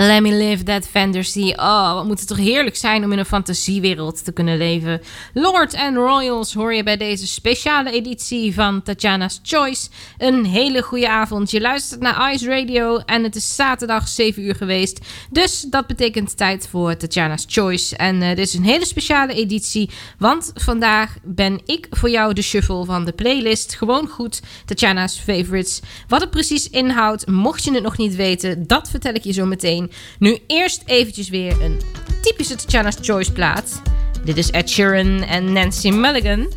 Let me live that fantasy. Oh, wat moet het toch heerlijk zijn om in een fantasiewereld te kunnen leven. Lord and Royals hoor je bij deze speciale editie van Tatjana's Choice. Een hele goede avond. Je luistert naar Ice Radio en het is zaterdag 7 uur geweest. Dus dat betekent tijd voor Tatjana's Choice. En eh, dit is een hele speciale editie, want vandaag ben ik voor jou de shuffle van de playlist. Gewoon goed, Tatjana's favorites. Wat het precies inhoudt, mocht je het nog niet weten, dat vertel ik je zo meteen. Nu eerst eventjes weer een typische Tatjana's Choice plaat. Dit is Ed Sheeran en Nancy Mulligan.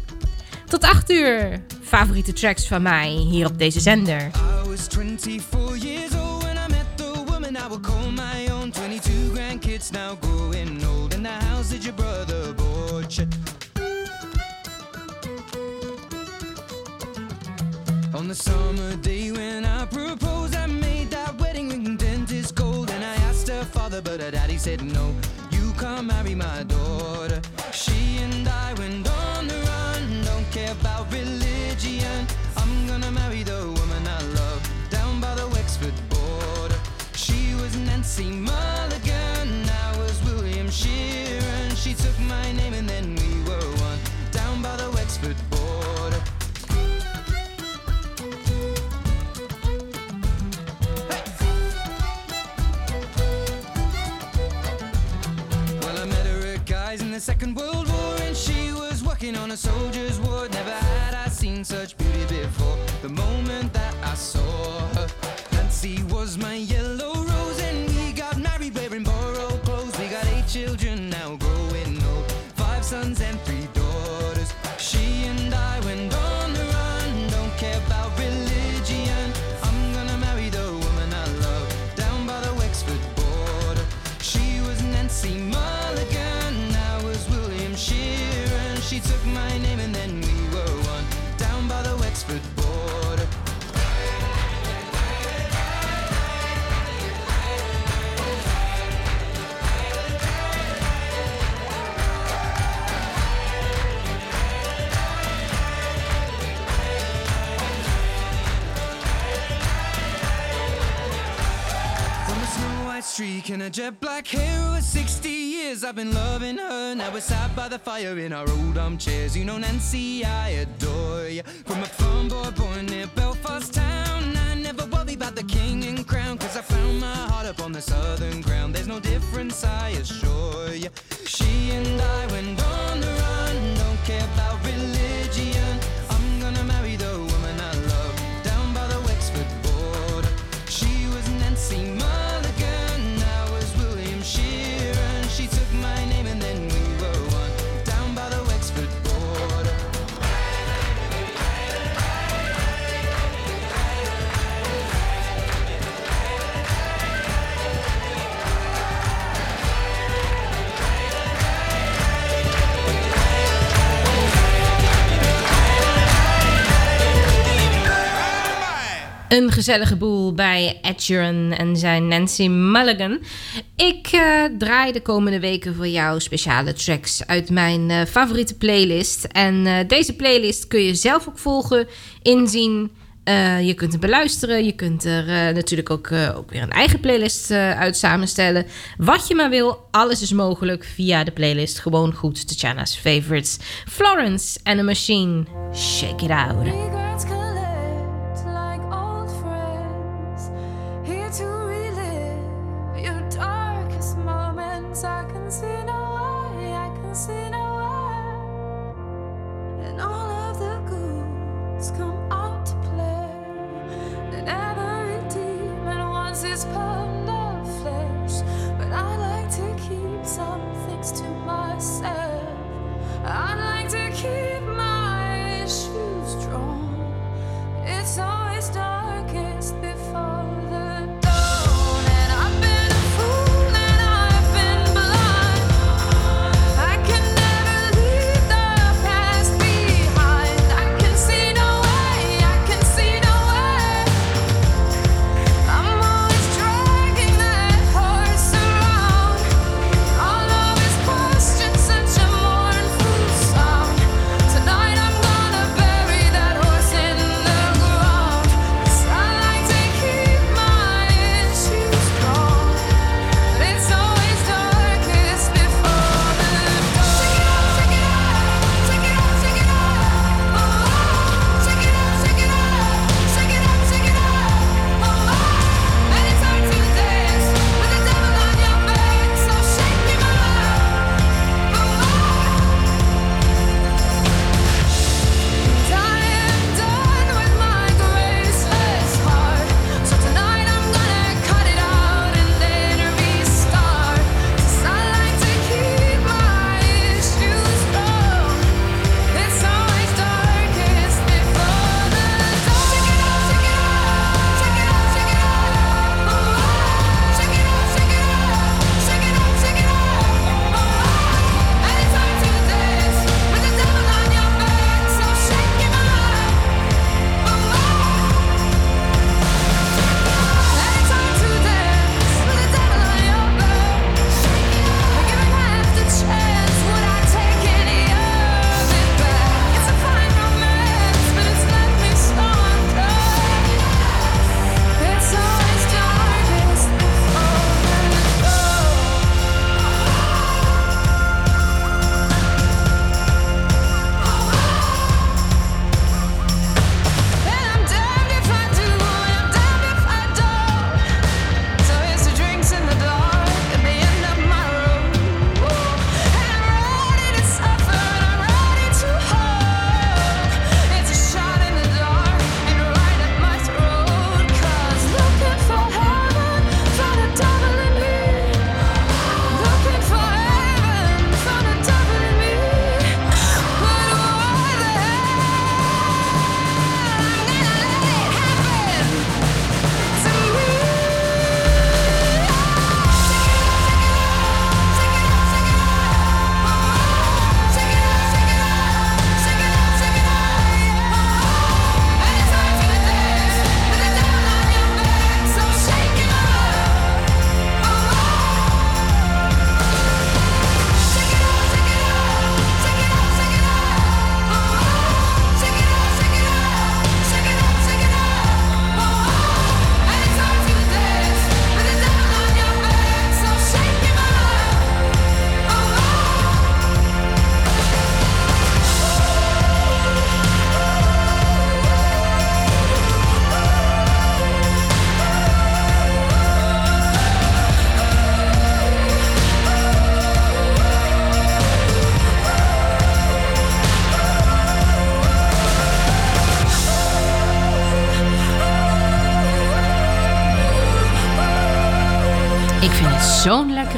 Tot 8 uur. Favoriete tracks van mij hier op deze zender. I was 24 years old when I met the woman I would call my own. 22 grandkids now growing old. In the house that your brother bought you. On the summer day when I proposed, father, but her daddy said no. You can't marry my daughter. She and I went on the run, don't care about religion. I'm gonna marry the woman I love down by the Wexford border. She was Nancy Mulligan, Second World War and she was working on a soldier's ward. Never had I seen such beauty before. The moment that I saw her, Nancy was my yellow rose, and we got married wearing borrowed clothes. We got eight children black hair over 60 years. I've been loving her. Now we're sat by the fire in our old armchairs. You know Nancy, I adore you From a farm boy born near Belfast town. I never worry about the king and crown Cause I found my heart up on the southern ground. There's no difference, I assure you She and I went on the run. Don't care about religion Een gezellige boel bij Ed Sheeran en zijn Nancy Mulligan. Ik eh, draai de komende weken voor jou speciale tracks uit mijn eh, favoriete playlist. En eh, deze playlist kun je zelf ook volgen, inzien. Je kunt hem beluisteren. Je kunt er natuurlijk ook, ook weer een eigen playlist uit samenstellen. Wat je maar wil, alles is mogelijk via de playlist. Gewoon goed, Tatjana's favorites. Florence and a Machine, Shake It Out.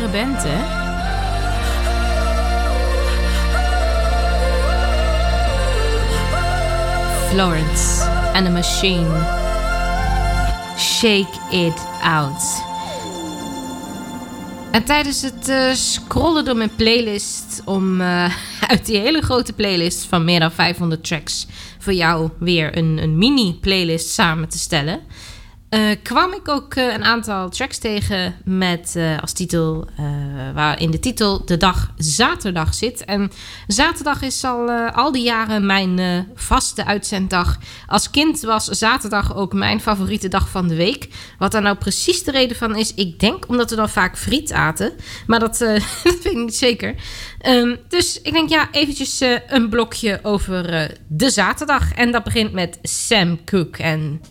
Band, hè? Florence and the Machine. Shake It Out. En tijdens het uh, scrollen door mijn playlist om uh, uit die hele grote playlist van meer dan 500 tracks voor jou weer een, een mini-playlist samen te stellen, uh, kwam ik ook uh, een aantal tracks tegen met uh, als titel, waar in de titel de dag zaterdag zit. En zaterdag is al, al die jaren mijn vaste uitzenddag. Als kind was zaterdag ook mijn favoriete dag van de week. Wat daar nou precies de reden van is, ik denk omdat we dan vaak friet aten. Maar dat, dat weet ik niet zeker. Um, dus ik denk ja, eventjes een blokje over de zaterdag. En dat begint met Sam Cooke en...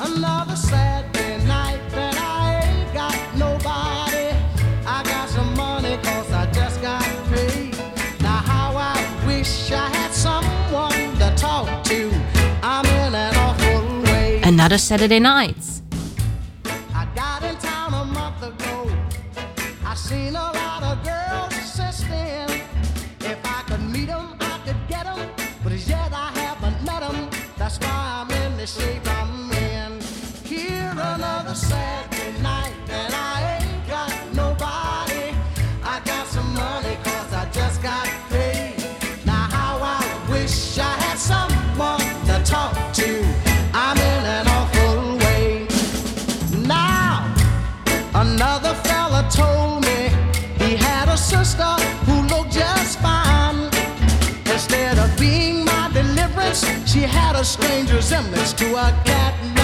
Another Saturday night that I ain't got nobody. I got some money cause I just got paid. Now how I wish I had someone to talk to. I'm in an awful way. Another Saturday night. I got in town a month ago. I seen a lot of girls then. If I could meet them, I could get them. But as yet I haven't met them. That's why I'm in the shape she had a strange resemblance to a cat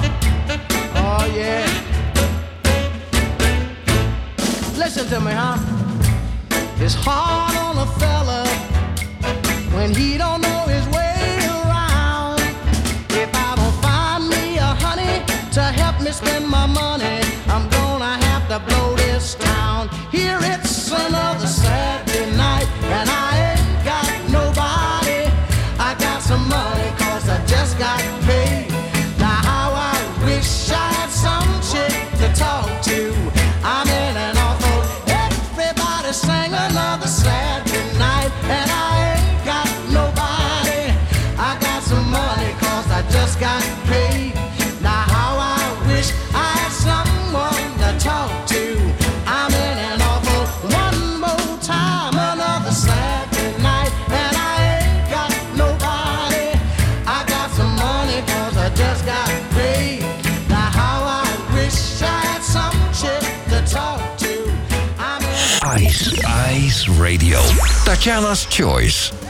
to me, huh? It's hard on a fella when he don't know his way around. If I don't find me a honey to help me spend my money, I'm gonna have to blow this town. Here it's another Tatjana's Choice.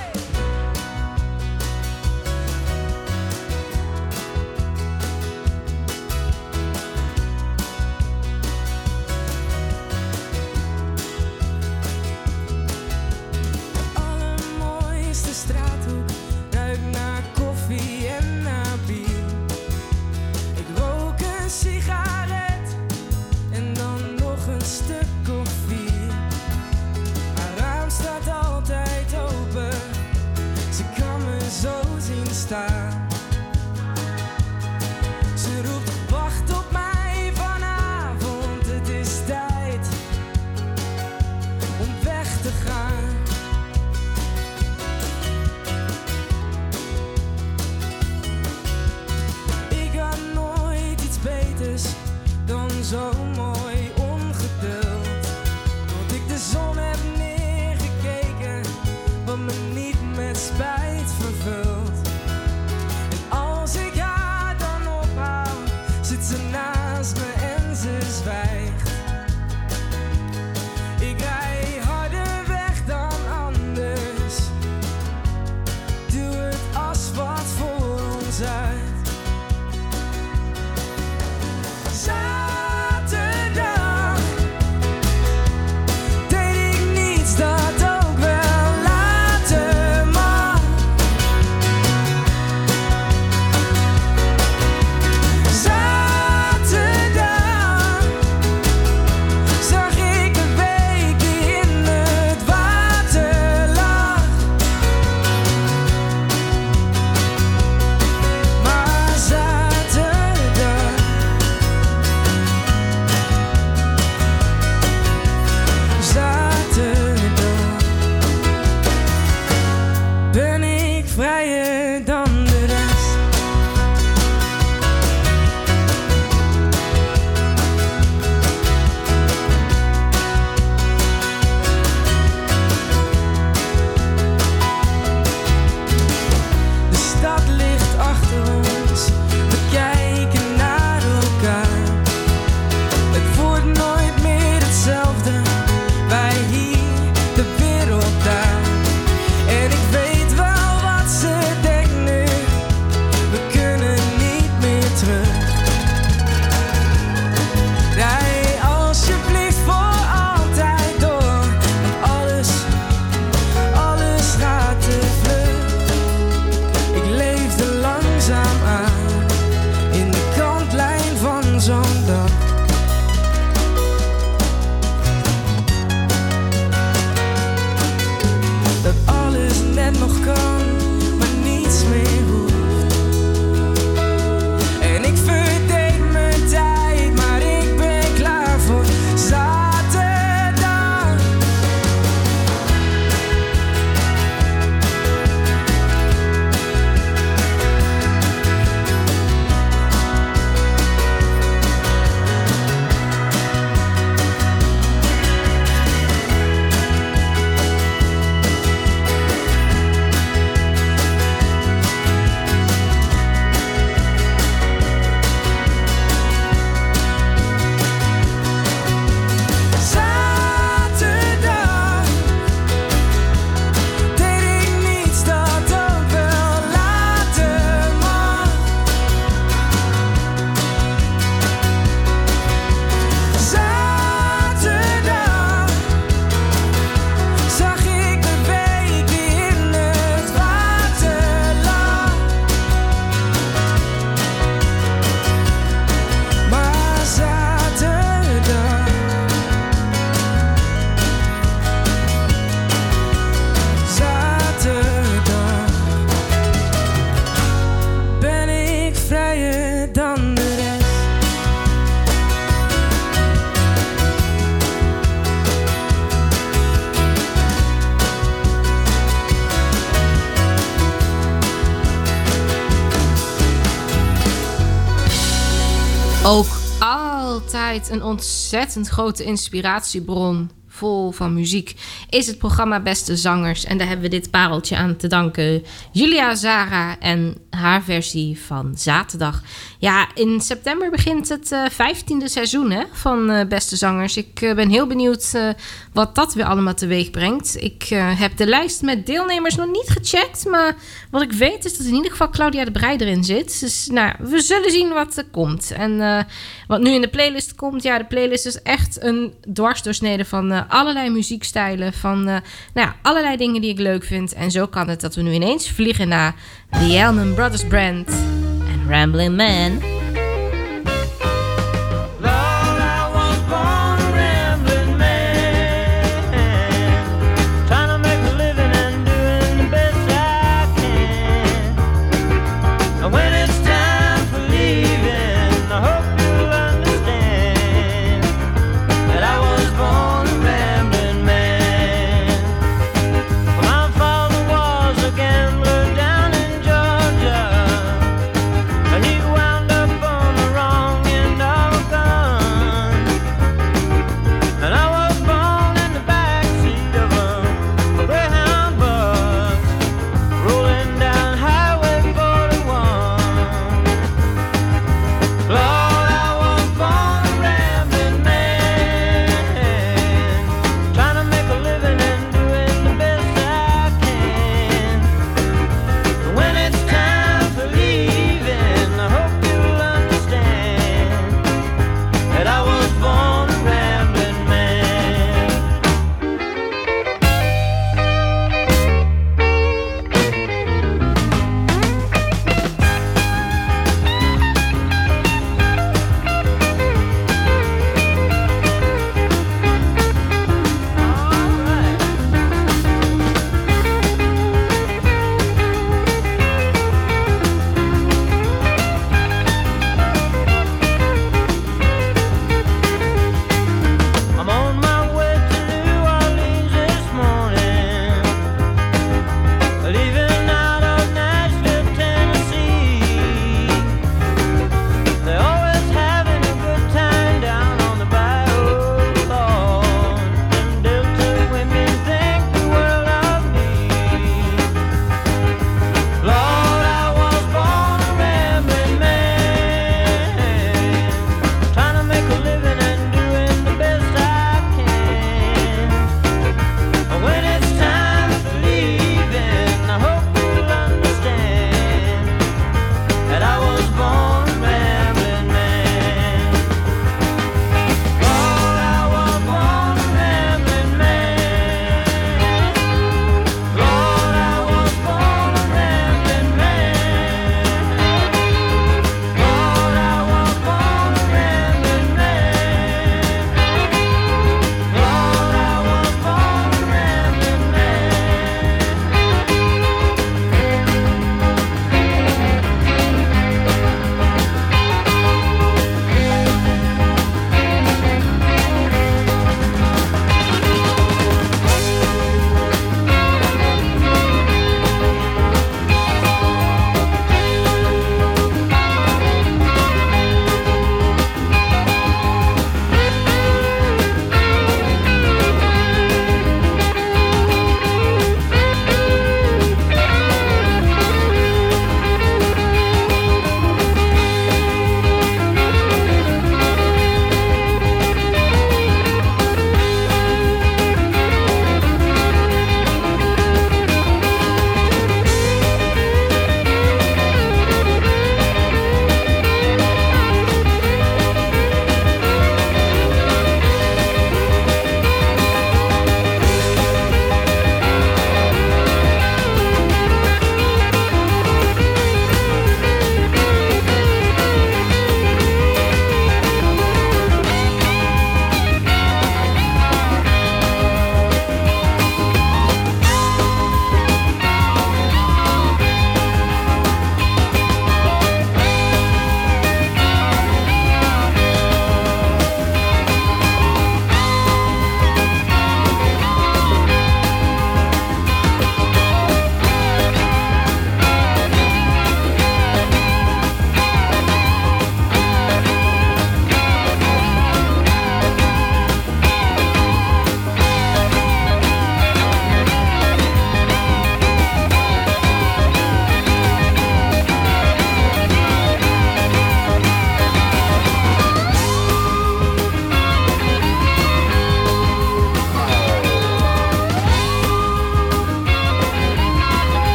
Een ontzettend grote inspiratiebron. Vol van muziek is het programma Beste Zangers. En daar hebben we dit pareltje aan te danken. Julia Zara en haar versie van zaterdag. Ja, in september begint het eh, vijftiende seizoen hè, van eh, Beste Zangers. Ik eh, ben heel benieuwd wat dat weer allemaal teweeg brengt. Ik heb de lijst met deelnemers nog niet gecheckt. Maar wat ik weet is dat in ieder geval Claudia de Breij erin zit. Dus nou, we zullen zien wat er komt. En wat nu in de playlist komt, ja, de playlist is echt een dwarsdoorsnede van allerlei muziekstijlen. Van nou allerlei dingen die ik leuk vind. En zo kan het dat we nu ineens vliegen naar The Allman Brothers Lotus Brands and Rambling Man.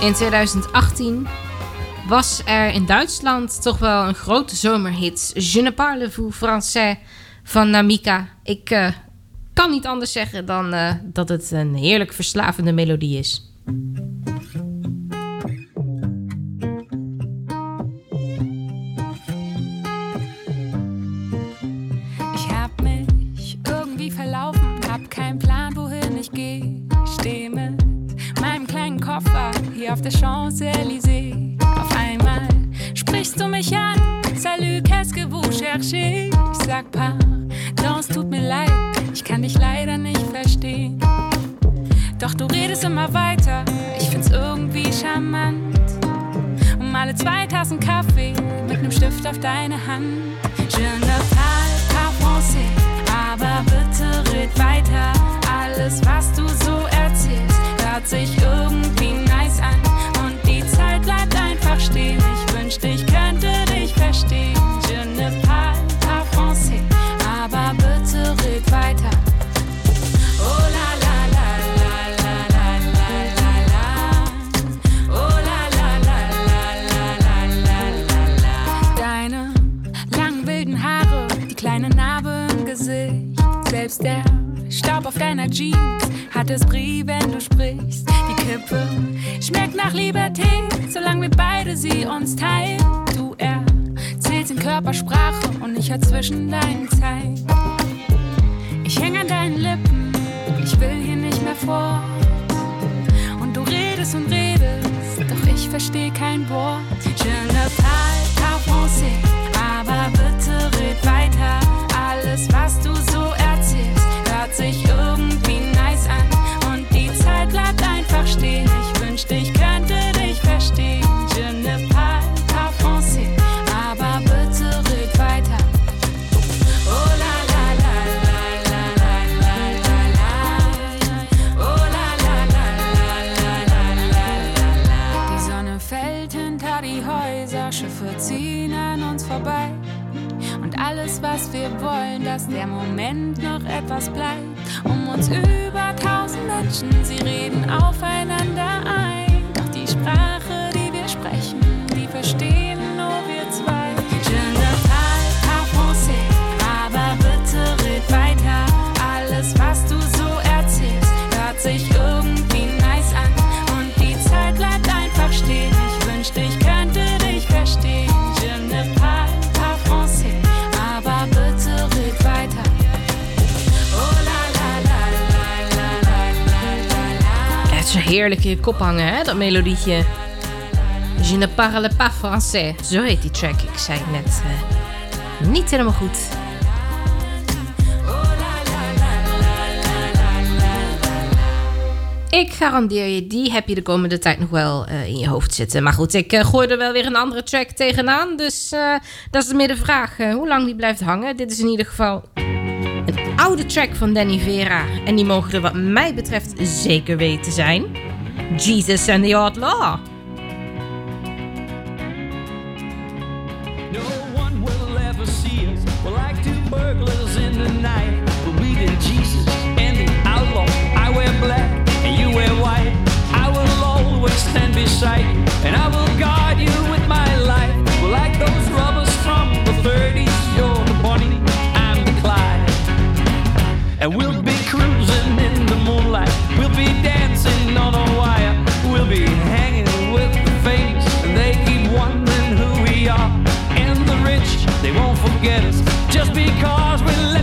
In 2018, was er in Duitsland toch wel een grote zomerhit. Je ne parle vous français van Namika. Ik eh, kan niet anders zeggen dan eh, dat het een heerlijk verslavende melodie is. Sag pardon, es tut mir leid, ich kann dich leider nicht verstehen. Doch du redest immer weiter, ich find's irgendwie charmant. Um alle zwei Tassen Kaffee mit nem Stift auf deine Hand. Je ne parle pas français, aber bitte red weiter. Alles, was du so erzählst, hört sich irgendwie nice an. Und die Zeit bleibt einfach stehen. Ich wünschte, ich könnte dich verstehen. Je ne deiner Jeans hat es Brie, wenn du sprichst. Die Kippe schmeckt nach Liberté, solange wir beide sie uns teilen. Du erzählst in Körpersprache und ich hör zwischen deinen Zeilen. Ich häng an deinen Lippen, ich will hier nicht mehr vor. Und du redest und redest, doch ich versteh kein Wort. Je ne parle pas français, aber bitte red weiter. Alles, was du so erzählst, hört sich irgendwie nice an. Und die Zeit bleibt einfach stehen. Ich könnte dich dass der Moment noch etwas bleibt. Um uns über tausend Menschen, sie reden aufeinander heerlijk in je kop hangen, hè, dat melodietje. Je ne parle pas français. Zo heet die track. Ik zei net eh, niet helemaal goed. Ik garandeer je, die heb je de komende tijd nog wel eh, in je hoofd zitten. Maar goed, ik eh, gooi er wel weer een andere track tegenaan. Dus dat is de middenvraag eh, hoe lang die blijft hangen. Dit is in ieder geval oude track van Danny Vera. En die mogen er wat mij betreft zeker weten zijn. Jesus and the Outlaw. No one will ever see us. We're like two burglars in the night. We're meeting Jesus and the outlaw. I wear black and you wear white. I will always stand beside you and I will guard you And we'll be cruising in the moonlight. We'll be dancing on a wire. We'll be hanging with the famous, and they keep wondering who we are. And the rich, they won't forget us just because we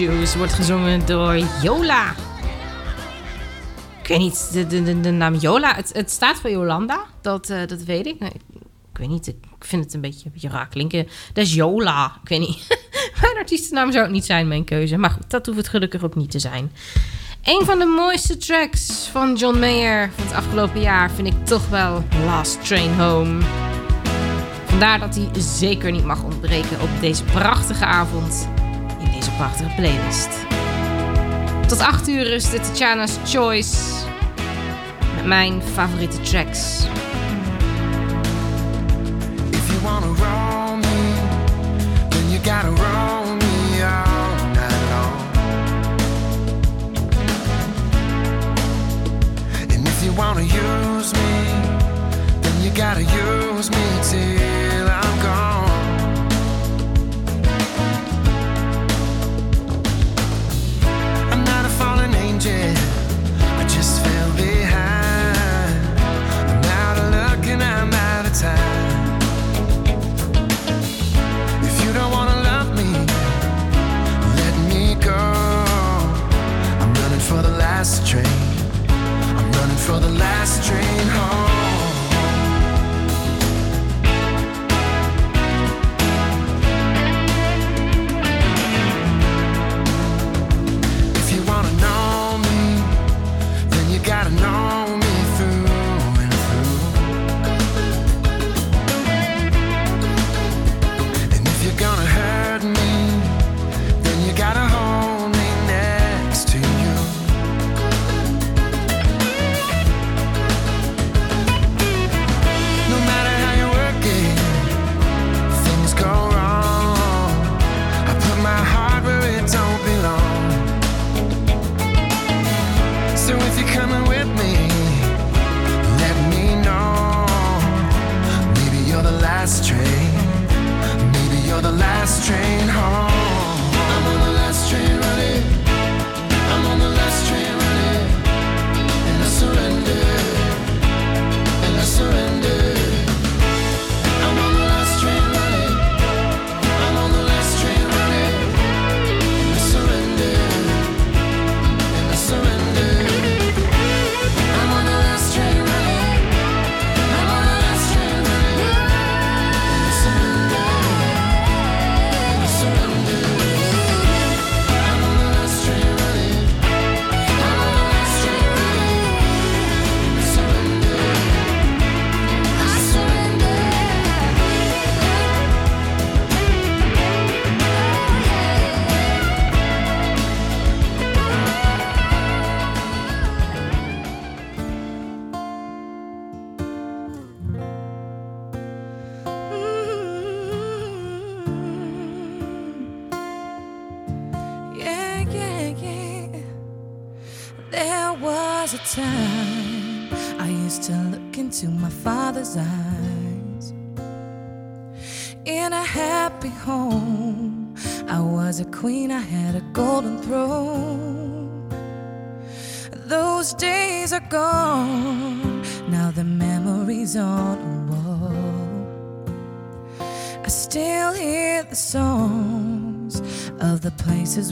Shoes wordt gezongen door Yola. Ik weet niet, de, de, de naam Yola. Het, het staat voor Yolanda, dat, eh, dat weet ik. Ik weet niet, ik vind het een beetje, een beetje klinken. Dat is Yola, ik weet niet. mijn artiestennaam zou het niet zijn, mijn keuze. Maar goed, dat hoeft het gelukkig ook niet te zijn. Een van de mooiste tracks van John Mayer van het afgelopen jaar vind ik toch wel Last Train Home. Vandaar dat hij zeker niet mag ontbreken op deze prachtige avond prachtige playlist. Tot 8 uur rust de Tatjana's Choice met mijn favoriete tracks. If you wanna roll me, then you gotta roll me all night long. And if you wanna use me, then you gotta use me till I'm gone. last train. I'm running for the last train home.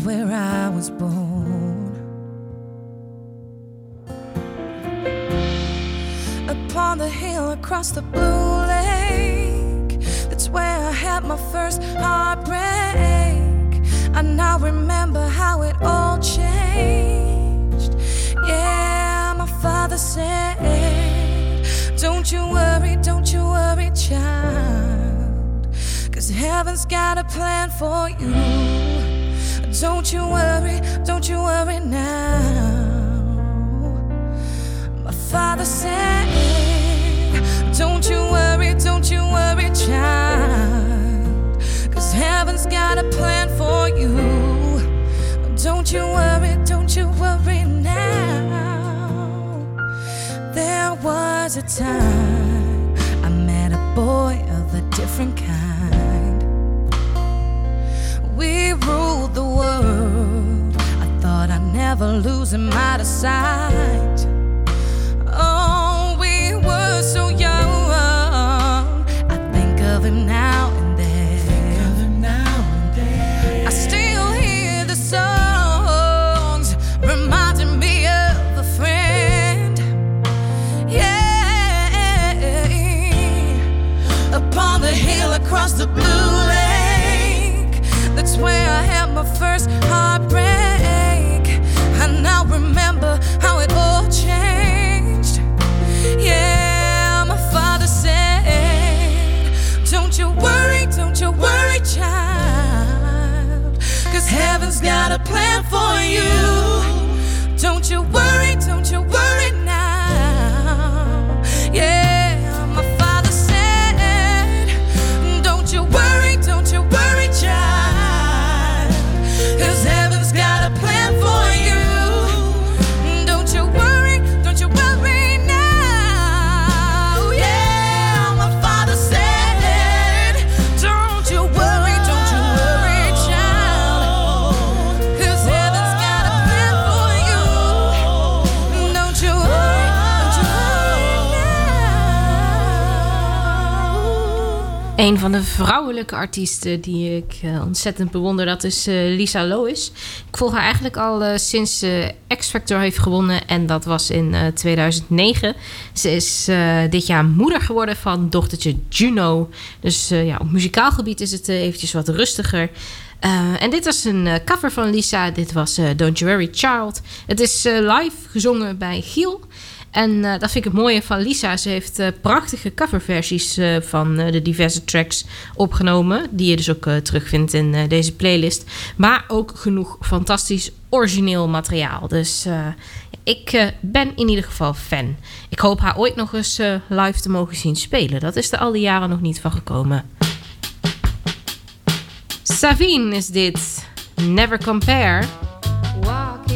Where I was born. Upon the hill across the blue lake, that's where I had my first heartbreak. I now remember how it all changed. Yeah, my father said, Don't you worry, don't you worry, child. Cause heaven's got a plan for you. Don't you worry, don't you worry now. My father said, Don't you worry, don't you worry, child. Cause heaven's got a plan for you. Don't you worry, don't you worry now. There was a time I met a boy of a different kind. The world. I thought I'd never lose him out of sight. Een van de vrouwelijke artiesten die ik eh, ontzettend bewonder, dat is eh, Lisa Lois. Ik volg haar eigenlijk al eh, sinds ze X Factor heeft gewonnen en dat was in eh, 2009. Ze is dit jaar moeder geworden van dochtertje Juno. Dus ja, op muzikaal gebied is het eventjes wat rustiger. En dit was een cover van Lisa. Dit was Don't You Worry Child. Het is live gezongen bij Giel. En eh, dat vind ik het mooie van Lisa. Ze heeft eh, prachtige coverversies eh, van de diverse tracks opgenomen. Die je dus ook terugvindt in deze playlist. Maar ook genoeg fantastisch origineel materiaal. Dus ik ben in ieder geval fan. Ik hoop haar ooit nog eens live te mogen zien spelen. Dat is er al die jaren nog niet van gekomen. Savine is dit. Never Compare. Walk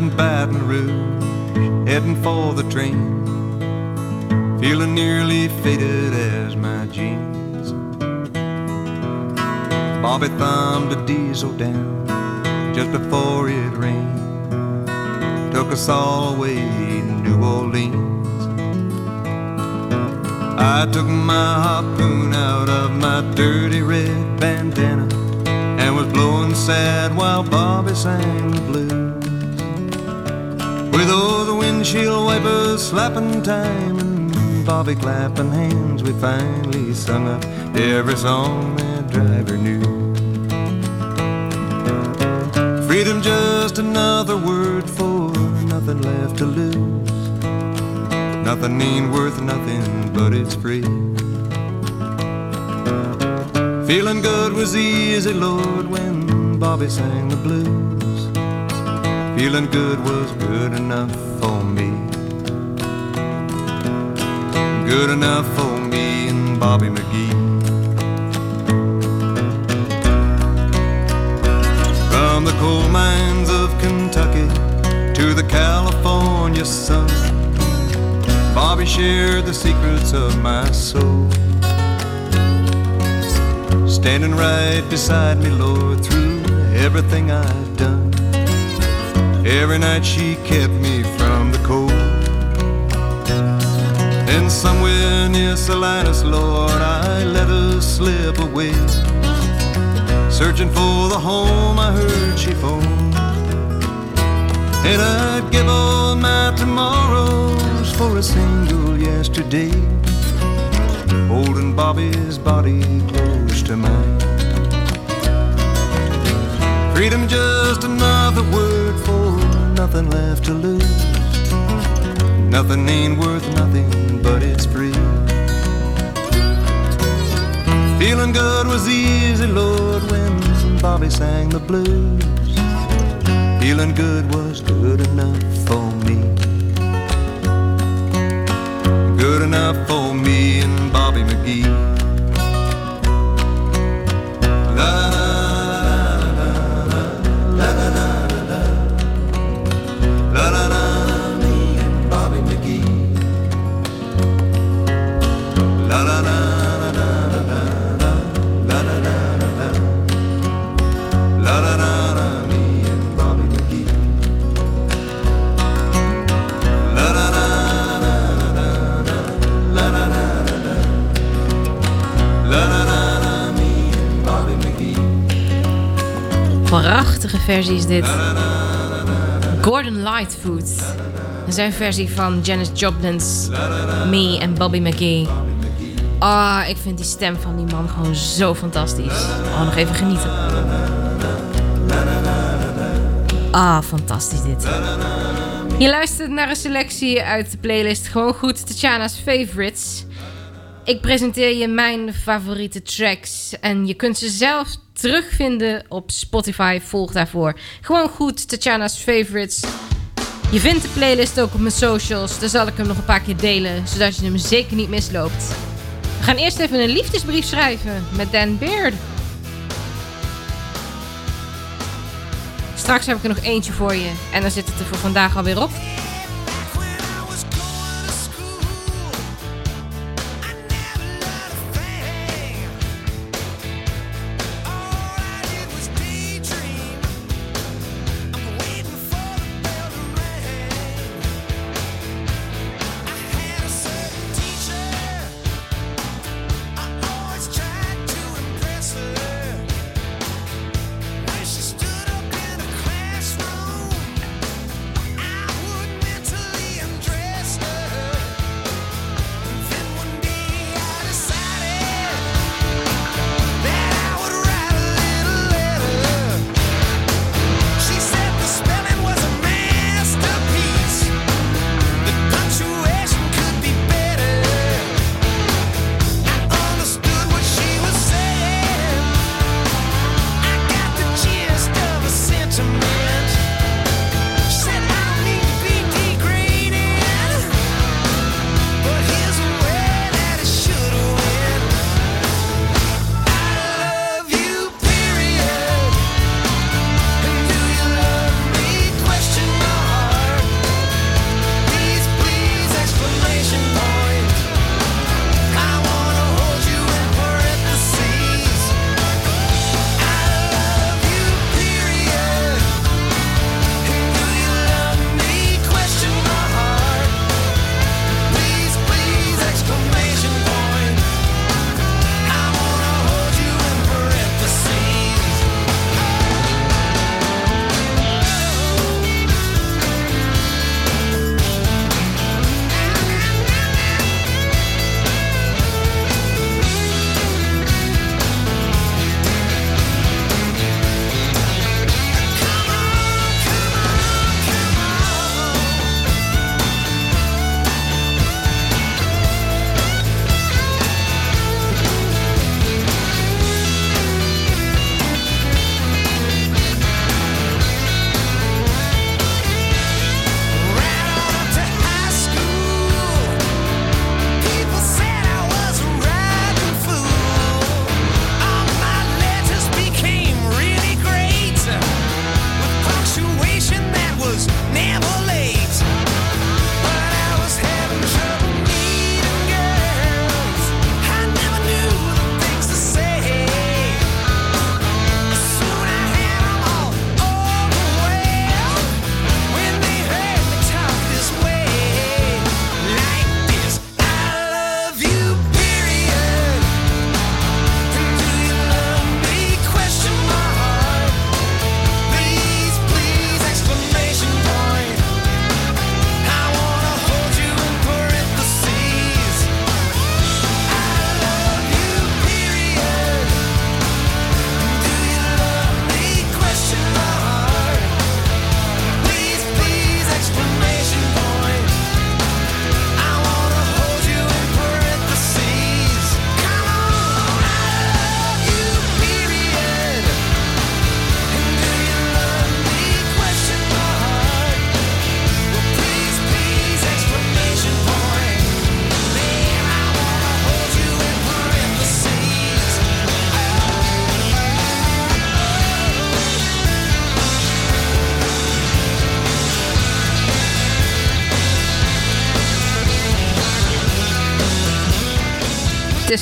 in Baton Rouge, heading for the train. Feeling nearly faded as my jeans. Bobby thumbed a diesel down just before it rained. Took us all away to New Orleans. I took my harpoon out of my dirty red bandana and was blowing sad while Bobby sang the blues. With those windshield wipers slapping time and Bobby clapping hands, we finally sung up every song that driver knew. Freedom just another word for nothing left to lose. Nothing ain't worth nothing, but it's free. Feeling good was easy, Lord, when Bobby sang the blues. Feeling good was good enough for me. Good enough for me and Bobby McGee. From the coal mines of Kentucky to the California sun, Bobby shared the secrets of my soul. Standing right beside me, Lord, through everything I've done. Every night she kept me from the cold. And somewhere near Salinas, Lord, I let her slip away. Searching for the home I heard she phoned. And I'd give all my tomorrows for a single yesterday. Holding Bobby's body close to mine. Freedom just another word for nothing left to lose. Nothing ain't worth nothing, but it's free. Feeling good was easy, Lord, when Bobby sang the blues. Feeling good was good enough for me. Good enough for me and Bobby McGee. Versie is dit. Gordon Lightfoot. Zijn versie van Janis Joplin's Me en Bobby McGee. Ah, ik vind die stem van die man gewoon zo fantastisch. Oh, nog even genieten. Ah, fantastisch dit. Je luistert naar een selectie uit de playlist Gewoon Goed Tatjana's Favorites. Ik presenteer je mijn favoriete tracks. En je kunt ze zelf terugvinden op Spotify. Volg daarvoor. Gewoon goed, Tatjana's Favorites. Je vindt de playlist ook op mijn socials. Daar zal ik hem nog een paar keer delen. Zodat je hem zeker niet misloopt. We gaan eerst even een liefdesbrief schrijven met Dan Beard. Straks heb ik er nog eentje voor je. En dan zit het er voor vandaag alweer op.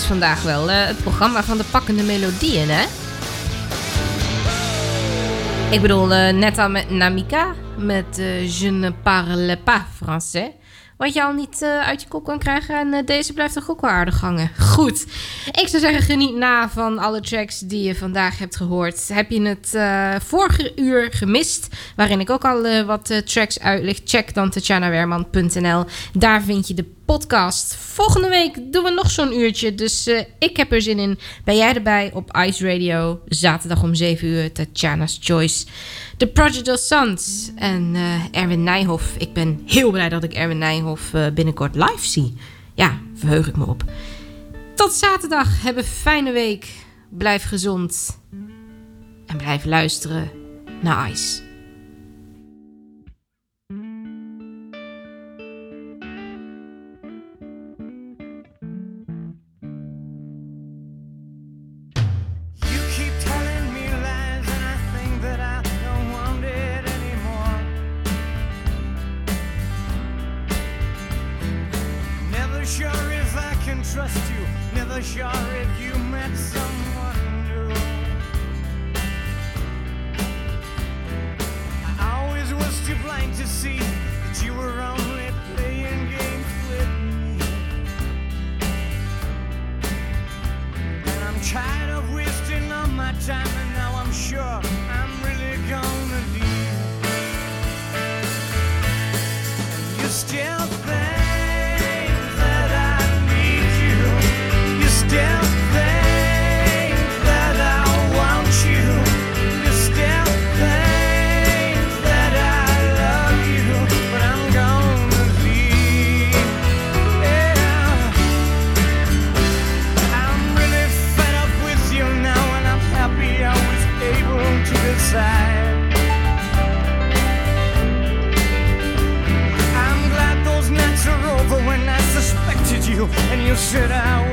vandaag wel eh, het programma van de pakkende melodieën, hè? Ik bedoel, eh, net al met Namika, met eh, Je ne parle pas français. Wat je al niet uit je kop kan krijgen. En deze blijft toch ook wel aardig hangen. Goed. Ik zou zeggen, geniet na van alle tracks die je vandaag hebt gehoord. Heb je het vorige uur gemist, waarin ik ook al wat tracks uitlicht, check dan tatjanawerman.nl. Daar vind je de podcast. Volgende week doen we nog zo'n uurtje. Dus eh, ik heb er zin in. Ben jij erbij op Ice Radio? Zaterdag om 7 uur, Tatjana's Choice. The Prodigal Sons en eh, Erwin Nijhoff. Ik ben heel blij dat ik Erwin Nijhoff eh, binnenkort live zie. Ja, verheug ik me op. Tot zaterdag. Heb een fijne week. Blijf gezond. En blijf luisteren naar Ice. Time, should I